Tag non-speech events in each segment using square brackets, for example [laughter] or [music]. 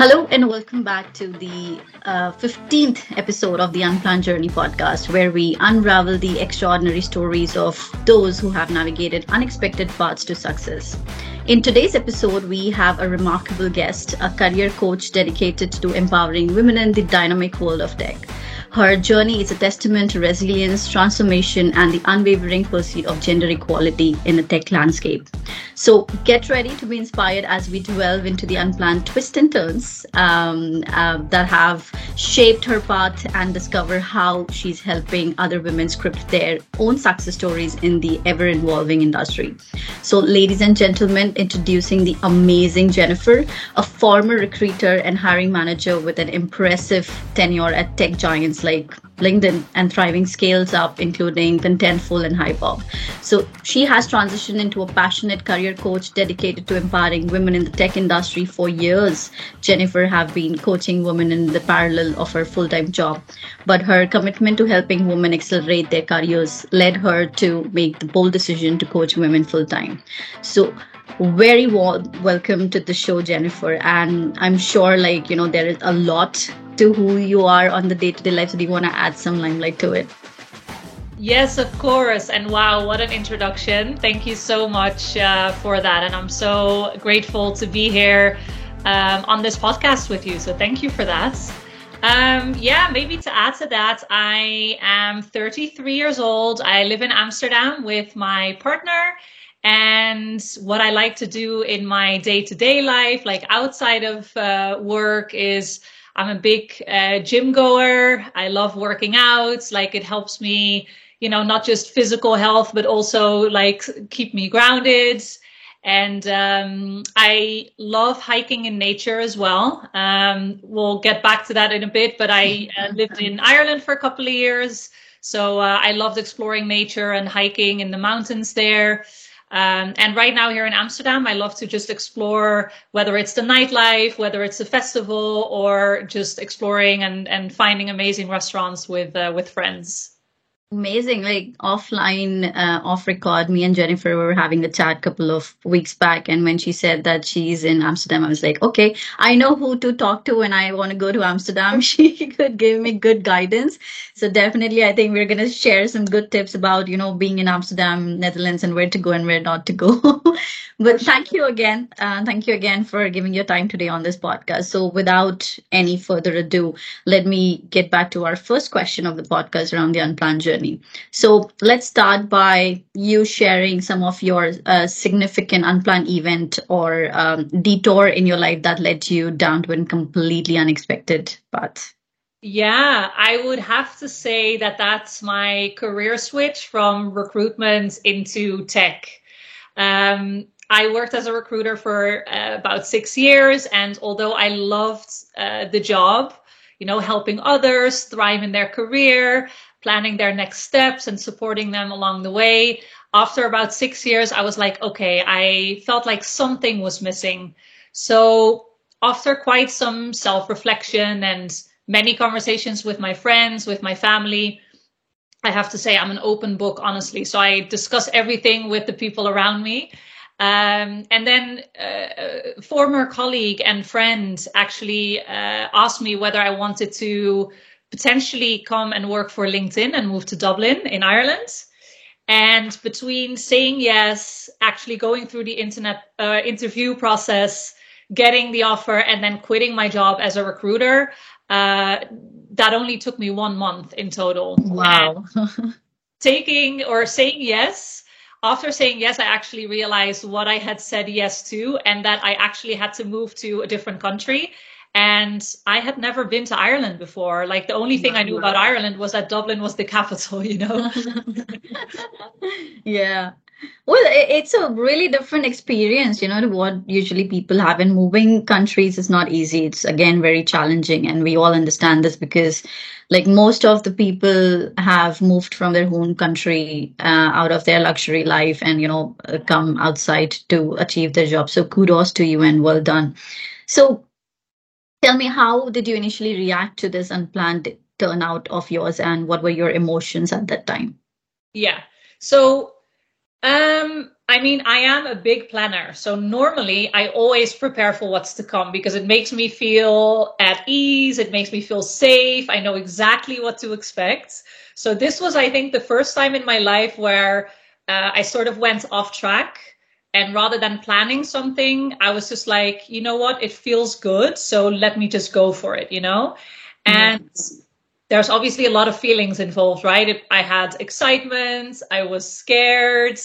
Hello, and welcome back to the uh, 15th episode of the Unplanned Journey podcast, where we unravel the extraordinary stories of those who have navigated unexpected paths to success. In today's episode, we have a remarkable guest, a career coach dedicated to empowering women in the dynamic world of tech. Her journey is a testament to resilience, transformation, and the unwavering pursuit of gender equality in the tech landscape. So get ready to be inspired as we delve into the unplanned twists and turns um, uh, that have shaped her path and discover how she's helping other women script their own success stories in the ever evolving industry. So, ladies and gentlemen, introducing the amazing Jennifer, a former recruiter and hiring manager with an impressive tenure at tech giants like LinkedIn and thriving scales up, including Contentful and HiBob. So she has transitioned into a passionate career coach dedicated to empowering women in the tech industry for years. Jennifer have been coaching women in the parallel of her full-time job, but her commitment to helping women accelerate their careers led her to make the bold decision to coach women full-time. So very welcome to the show jennifer and i'm sure like you know there is a lot to who you are on the day-to-day life so do you want to add some limelight to it Yes, of course. And wow, what an introduction. Thank you so much uh, for that. And I'm so grateful to be here um, on this podcast with you. So thank you for that. Um, yeah, maybe to add to that, I am 33 years old. I live in Amsterdam with my partner and what I like to do in my day to day life, like outside of uh, work, is I'm a big uh, gym goer. I love working out. Like it helps me, you know, not just physical health, but also like keep me grounded. And um, I love hiking in nature as well. Um, we'll get back to that in a bit, but I uh, [laughs] lived in Ireland for a couple of years. So uh, I loved exploring nature and hiking in the mountains there. Um, and right now here in Amsterdam, I love to just explore whether it's the nightlife, whether it's a festival, or just exploring and, and finding amazing restaurants with uh, with friends amazing. Like offline uh, off record me and jennifer were having a chat a couple of weeks back and when she said that she's in amsterdam i was like okay i know who to talk to when i want to go to amsterdam. [laughs] She could give me good guidance. So definitely i think we're going to share some good tips about you know being in amsterdam netherlands and where to go and where not to go [laughs] but thank you again uh, thank you again for giving your time today on this podcast so without any further ado let me get back to our first question of the podcast around the unplanned journey journey. So let's start by you sharing some of your uh, significant unplanned event or um, detour in your life that led you down to a completely unexpected path. Yeah, I would have to say that that's my career switch from recruitment into tech. Um, I worked as a recruiter for uh, about six years, and although I loved uh, the job, you know, helping others thrive in their career, planning their next steps and supporting them along the way. After about six years, I was like, okay, I felt like something was missing. So after quite some self reflection and many conversations with my friends, with my family, I have to say I'm an open book, honestly. So I discuss everything with the people around me. Um, and then uh, a former colleague and friend actually uh, asked me whether I wanted to potentially come and work for LinkedIn and move to Dublin in Ireland. And between saying yes, actually going through the internet uh, interview process, getting the offer, and then quitting my job as a recruiter, uh, that only took me one month in total. Wow. [laughs] taking or saying yes, after saying yes, I actually realized what I had said yes to, and that I actually had to move to a different country and I had never been to Ireland before. Like the only thing I knew about Ireland was that Dublin was the capital, [laughs] you know? [laughs] yeah. Well, it's a really different experience, you know, to what usually people have. And moving countries is not easy. It's again very challenging. And we all understand this because, like, most of the people have moved from their home country uh, out of their luxury life and, you know, come outside to achieve their job. So kudos to you and well done. So, tell me how did you initially react to this unplanned turnout of yours and what were your emotions at that time yeah so um I mean, I am a big planner. So normally I always prepare for what's to come because it makes me feel at ease. It makes me feel safe. I know exactly what to expect. So this was, I think, the first time in my life where uh, I sort of went off track. And rather than planning something, I was just like, you know what? It feels good. So let me just go for it, you know? And there's obviously a lot of feelings involved, right? I had excitement. I was scared.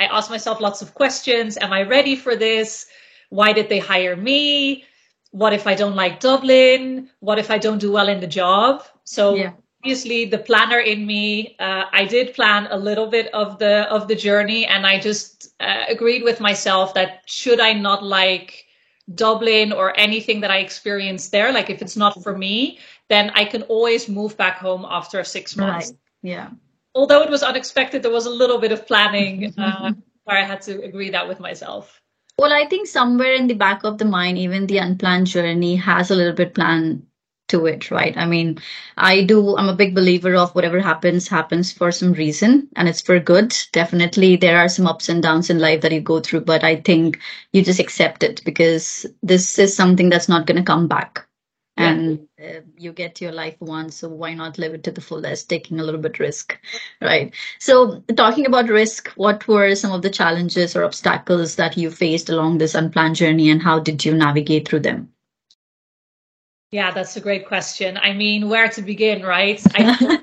I asked myself lots of questions. Am I ready for this? Why did they hire me? What if I don't like Dublin? What if I don't do well in the job? So yeah. obviously the planner in me, uh, I did plan a little bit of the of the journey, and I just uh, agreed with myself that should I not like Dublin or anything that I experienced there, like if it's not for me, then I can always move back home after six months. Right. Yeah although it was unexpected, there was a little bit of planning [laughs] uh, where I had to agree that with myself. Well, I think somewhere in the back of the mind, even the unplanned journey has a little bit plan to it, right? I mean, I do, I'm a big believer of whatever happens, happens for some reason and it's for good. Definitely there are some ups and downs in life that you go through, but I think you just accept it because this is something that's not going to come back and uh, you get your life once so why not live it to the fullest taking a little bit risk right? So talking about risk what were some of the challenges or obstacles that you faced along this unplanned journey and how did you navigate through them? Yeah that's a great question. I mean where to begin right? [laughs] I,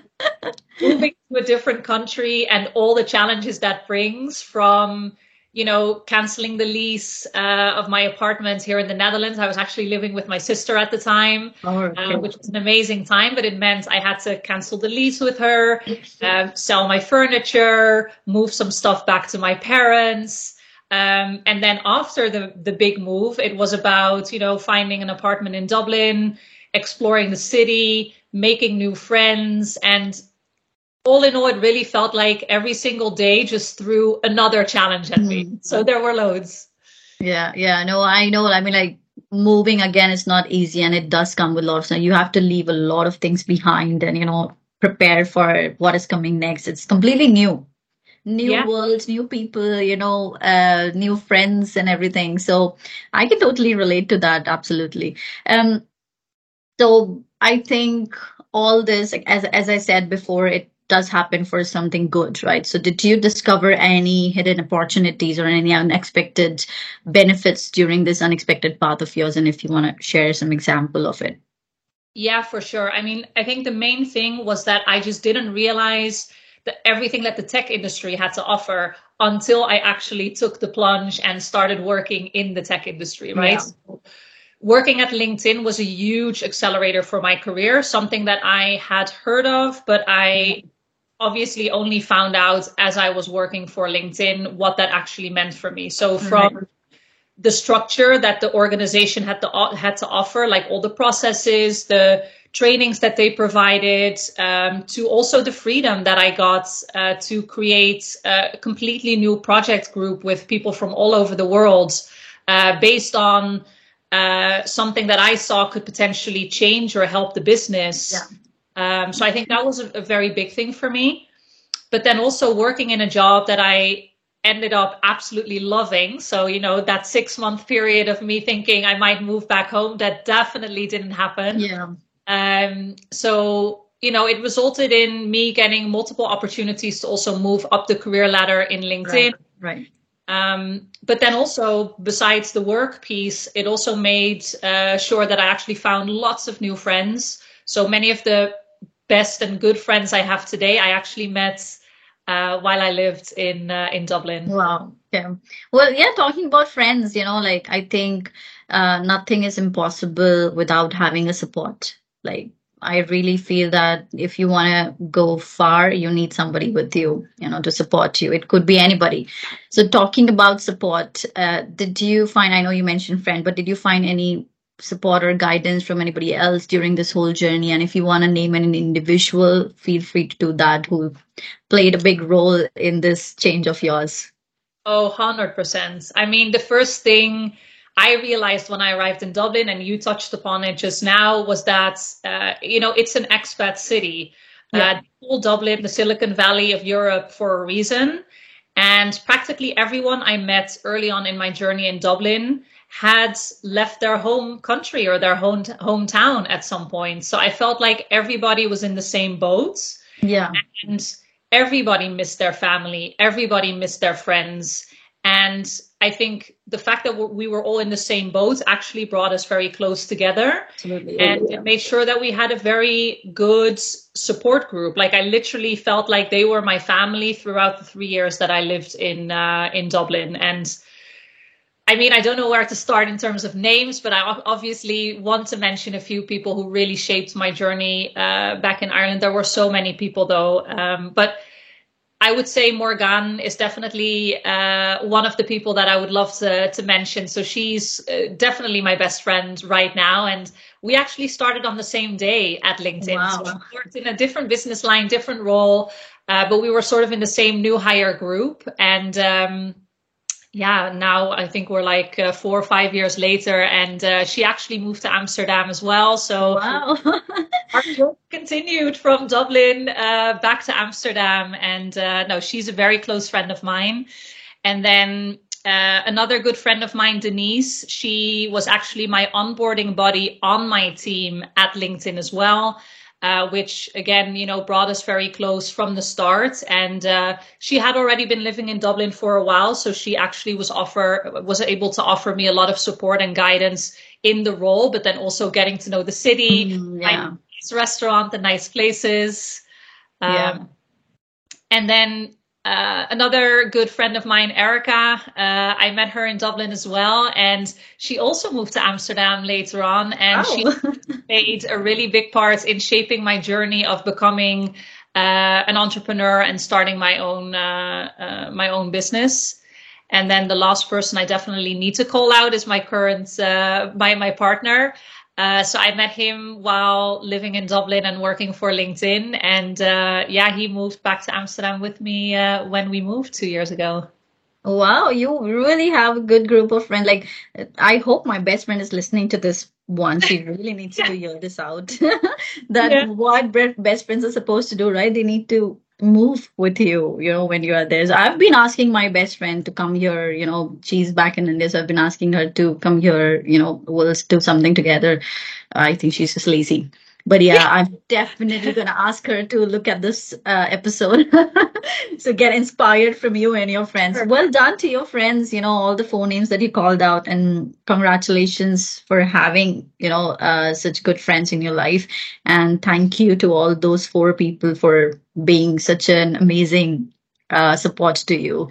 moving to a different country and all the challenges that brings from you know, canceling the lease uh, of my apartment here in the Netherlands. I was actually living with my sister at the time, oh, okay. uh, which was an amazing time, but it meant I had to cancel the lease with her, uh, sell my furniture, move some stuff back to my parents. Um, and then after the, the big move, it was about, you know, finding an apartment in Dublin, exploring the city, making new friends, and all in all, it really felt like every single day just threw another challenge at me. Mm-hmm. So there were loads. Yeah, yeah. No, I know. I mean, like moving again is not easy and it does come with a lot of stuff. You have to leave a lot of things behind and, you know, prepare for what is coming next. It's completely new. New yeah. world, new people, you know, uh, new friends and everything. So I can totally relate to that. Absolutely. Um, so I think all this, as as I said before, it does happen for something good, right? So did you discover any hidden opportunities or any unexpected benefits during this unexpected path of yours? And if you want to share some example of it. Yeah, for sure. I mean, I think the main thing was that I just didn't realize that everything that the tech industry had to offer until I actually took the plunge and started working in the tech industry, right? Yeah. Working at LinkedIn was a huge accelerator for my career, something that I had heard of, but I mm-hmm. Obviously only found out as I was working for LinkedIn what that actually meant for me. So from right. the structure that the organization had to had to offer, like all the processes, the trainings that they provided, um, to also the freedom that I got uh, to create a completely new project group with people from all over the world, uh, based on uh, something that I saw could potentially change or help the business. Yeah. Um, so I think that was a, a, very big thing for me. But then also working in a job that I ended up absolutely loving. So, you know, that six month period of me thinking I might move back home, that definitely didn't happen. Yeah. Um, so, you know, it resulted in me getting multiple opportunities to also move up the career ladder in LinkedIn. Right. right. Um, but then also, besides the work piece, it also made uh, sure that I actually found lots of new friends. So many of the best and good friends I have today, I actually met uh, while I lived in uh, in Dublin. Wow. Yeah. Well, yeah. Talking about friends, you know, like I think uh, nothing is impossible without having a support. Like I really feel that if you want to go far, you need somebody with you, you know, to support you. It could be anybody. So, talking about support, uh, did you find? I know you mentioned friend, but did you find any support or guidance from anybody else during this whole journey. And if you want to name an individual, feel free to do that who played a big role in this change of yours. Oh, 100%. I mean, the first thing I realized when I arrived in Dublin, and you touched upon it just now, was that, uh, you know, it's an expat city. Yeah. Uh, Dublin, the Silicon Valley of Europe for a reason. And practically everyone I met early on in my journey in Dublin had left their home country or their home hometown at some point. So I felt like everybody was in the same boat. Yeah. And everybody missed their family, everybody missed their friends. And I think the fact that we were all in the same boat actually brought us very close together. Absolutely. And yeah. it made sure that we had a very good support group. Like I literally felt like they were my family throughout the three years that I lived in uh, in Dublin. And I mean, I don't know where to start in terms of names, but I obviously want to mention a few people who really shaped my journey uh, back in Ireland. There were so many people, though. Um, but I would say Morgan is definitely uh, one of the people that I would love to, to mention. So she's uh, definitely my best friend right now. And we actually started on the same day at LinkedIn. Wow. So we worked in a different business line, different role, uh, but we were sort of in the same new hire group. And um, yeah, now I think we're like uh, four or five years later, and uh, she actually moved to Amsterdam as well. So wow. [laughs] [laughs] our journey continued from Dublin uh, back to Amsterdam, and uh, no, she's a very close friend of mine. And then uh, another good friend of mine, Denise, she was actually my onboarding buddy on my team at LinkedIn as well uh, which again, you know, brought us very close from the start. And uh, she had already been living in Dublin for a while, so she actually was offer was able to offer me a lot of support and guidance in the role, but then also getting to know the city, Mm, yeah. nice restaurant, the nice places. Um, Yeah. And then uh, another good friend of mine, Erica, uh, I met her in Dublin as well, and she also moved to Amsterdam later on, and she Oh. [laughs] played a really big part in shaping my journey of becoming uh, an entrepreneur and starting my own uh, uh, my own business. And then the last person I definitely need to call out is my current uh, my my partner. Uh, so I met him while living in Dublin and working for LinkedIn, and uh, yeah, he moved back to Amsterdam with me uh, when we moved two years ago. Wow, you really have a good group of friends. Like, I hope my best friend is listening to this one. She [laughs] really needs to hear this out. [laughs] that Yeah. what best friends are supposed to do, right? They need to move with you, you know, when you are there. So I've been asking my best friend to come here, you know, she's back in India, so I've been asking her to come here, you know, we'll do something together. I think she's just lazy. But yeah, I'm definitely gonna ask her to look at this uh, episode. [laughs] so get inspired from you and your friends. Sure. Well done to your friends, you know, all the phone names that you called out, and congratulations for having, you know, uh, such good friends in your life. And thank you to all those four people for being such an amazing uh, support to you.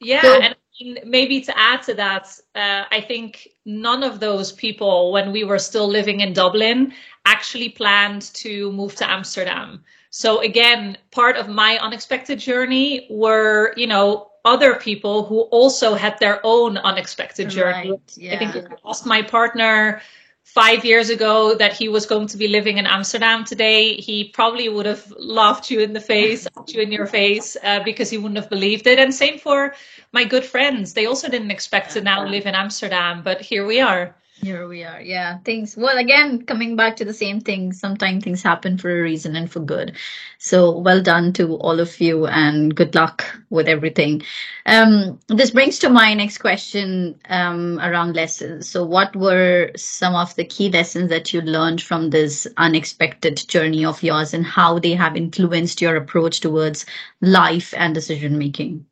Yeah, So- and maybe to add to that, uh, I think none of those people, when we were still living in Dublin, actually planned to move to Amsterdam. So again, part of my unexpected journey were, you know, other people who also had their own unexpected journey. Right, I think if I asked my partner five years ago that he was going to be living in Amsterdam today, he probably would have laughed you in the face, [laughs] at you in your face, uh, because he wouldn't have believed it. And same for my good friends. They also didn't expect to now live in Amsterdam, but here we are. Here we are. Yeah, things. Well, again, coming back to the same thing, sometimes things happen for a reason and for good. So well done to all of you and good luck with everything. Um, this brings to my next question um, around lessons. So, what were some of the key lessons that you learned from this unexpected journey of yours and how they have influenced your approach towards life and decision making?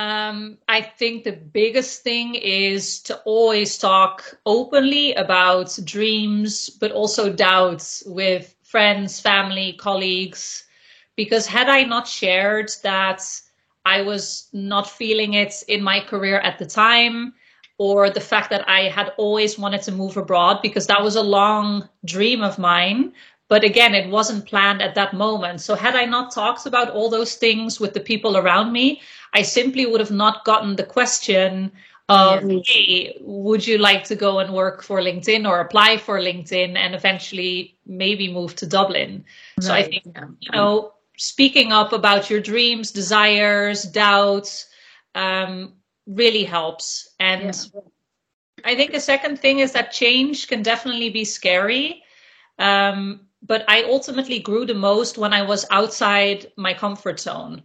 Um, I think the biggest thing is to always talk openly about dreams, but also doubts with friends, family, colleagues. Because had I not shared that I was not feeling it in my career at the time, or the fact that I had always wanted to move abroad, because that was a long dream of mine. But again, it wasn't planned at that moment. So had I not talked about all those things with the people around me, I simply would have not gotten the question of, Yes. hey, would you like to go and work for LinkedIn or apply for LinkedIn and eventually maybe move to Dublin? So I think, yeah. you know, speaking up about your dreams, desires, doubts um, really helps. And I think the second thing is that change can definitely be scary. Um, but I ultimately grew the most when I was outside my comfort zone.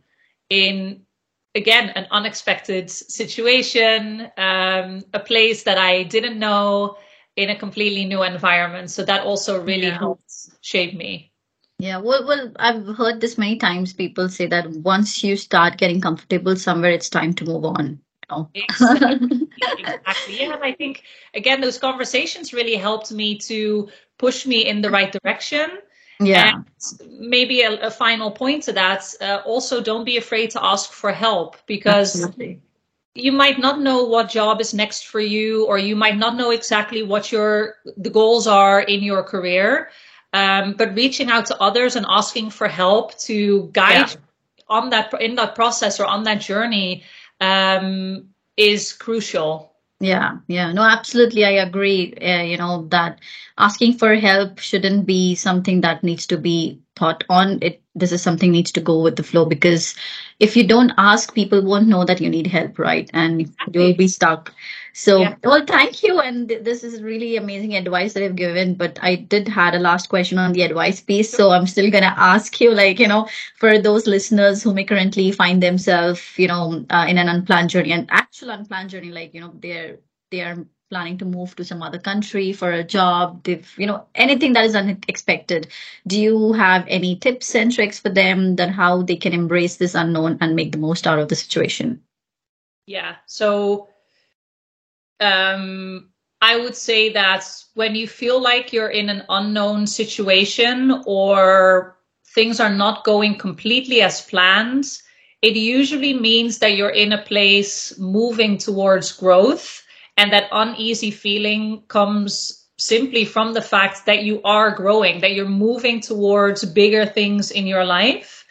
in again an unexpected situation, um, a place that I didn't know in a completely new environment. So that also really yeah. helped shape me. Yeah, well, well, I've heard this many times. People say that once you start getting comfortable somewhere, it's time to move on. Know? exactly. [laughs] exactly. Yeah, and I think again, those conversations really helped me to push me in the right direction. Yeah. And maybe a, a final point to that. Uh, also, don't be afraid to ask for help because Absolutely. you might not know what job is next for you, or you might not know exactly what your the goals are in your career. Um, but reaching out to others and asking for help to guide yeah. on that in that process or on that journey um, is crucial. Yeah, yeah, no, absolutely. I agree. Uh, you know, that asking for help shouldn't be something that needs to be thought on. It this is something needs to go with the flow because if you don't ask, people won't know that you need help, right? And exactly. you'll be stuck. So, yeah. well, thank you. And this is really amazing advice that you've given. But I did had a last question on the advice piece. So I'm still going to ask you, like, you know, for those listeners who may currently find themselves, you know, uh, in an unplanned journey, an actual unplanned journey, like, you know, they're, they're planning to move to some other country for a job if you know anything that is unexpected do you have any tips and tricks for them that how they can embrace this unknown and make the most out of the situation yeah so um, I would say that when you feel like you're in an unknown situation or things are not going completely as planned, it usually means that you're in a place moving towards growth. And that uneasy feeling comes simply from the fact that you are growing, that you're moving towards bigger things in your life.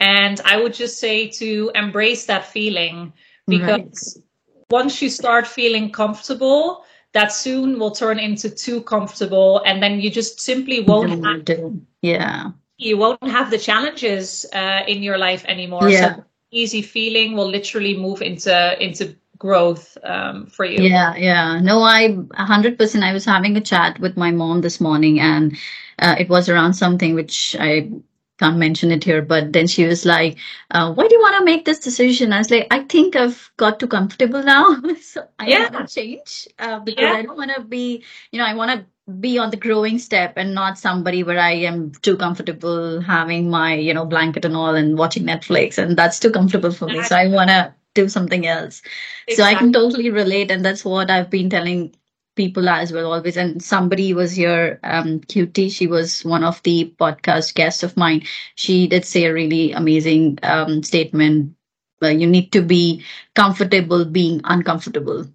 And I would just say to embrace that feeling because right once you start feeling comfortable, that soon will turn into too comfortable, and then you just simply won't. Have, yeah. You won't have the challenges uh, in your life anymore. Yeah. So easy feeling will literally move into into growth um, for you. Yeah, yeah. No, I 100%. I was having a chat with my mom this morning, and uh, it was around something which I can't mention it here, but then she was like, uh, why do you want to make this decision? I was like, I think I've got too comfortable now. [laughs] so I yeah. want to change uh, because yeah. I don't want to be, you know, I want to be on the growing step and not somebody where I am too comfortable having my, you know, blanket and all and watching Netflix. And that's too comfortable for me. So I want to do something else. Exactly. So I can totally relate. And that's what I've been telling people as well always. And somebody was here um cutie. She was one of the podcast guests of mine. She did say a really amazing um statement. Uh, you need to be comfortable being uncomfortable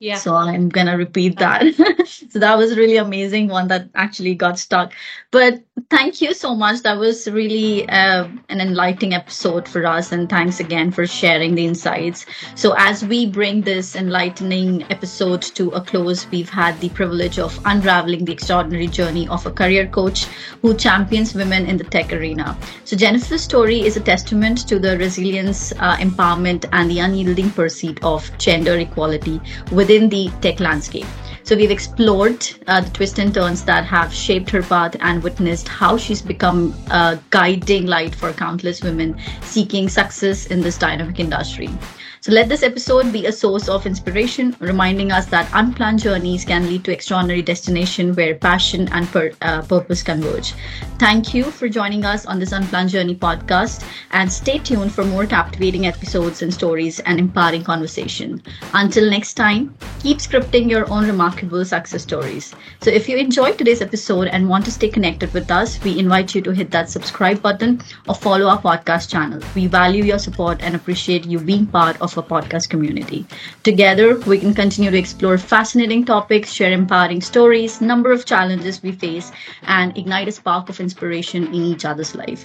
yeah. So I'm gonna repeat that. [laughs] so that was really amazing one that actually got stuck. But thank you so much. That was really uh, an enlightening episode for us, and thanks again for sharing the insights. So as we bring this enlightening episode to a close, we've had the privilege of unraveling the extraordinary journey of a career coach who champions women in the tech arena. So Jennifer's story is a testament to the resilience, uh, empowerment, and the unyielding pursuit of gender equality with within the tech landscape. So we've explored uh, the twists and turns that have shaped her path and witnessed how she's become a guiding light for countless women seeking success in this dynamic industry. So let this episode be a source of inspiration, reminding us that unplanned journeys can lead to extraordinary destination where passion and uh, purpose converge. Thank you for joining us on this Unplanned Journey podcast and stay tuned for more captivating episodes and stories and empowering conversation. Until next time, keep scripting your own remarkable success stories. So if you enjoyed today's episode and want to stay connected with us, we invite you to hit that subscribe button or follow our podcast channel. We value your support and appreciate you being part of of a podcast community. Together, we can continue to explore fascinating topics, share empowering stories, number of challenges we face, and ignite a spark of inspiration in each other's life.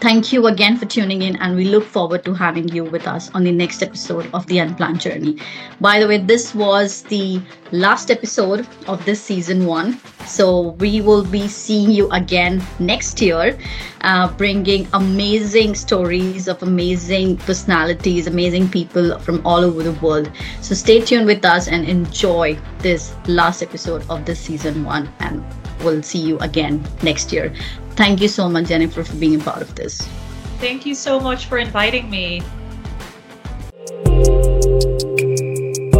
Thank you again for tuning in, and we look forward to having you with us on the next episode of The Unplanned Journey. By the way, this was the last episode of this season one. So we will be seeing you again next year, uh, bringing amazing stories of amazing personalities, amazing people from all over the world. So stay tuned with us and enjoy this last episode of this season one. And we'll see you again next year. Thank you so much, Jennifer, for being a part of this. Thank you so much for inviting me.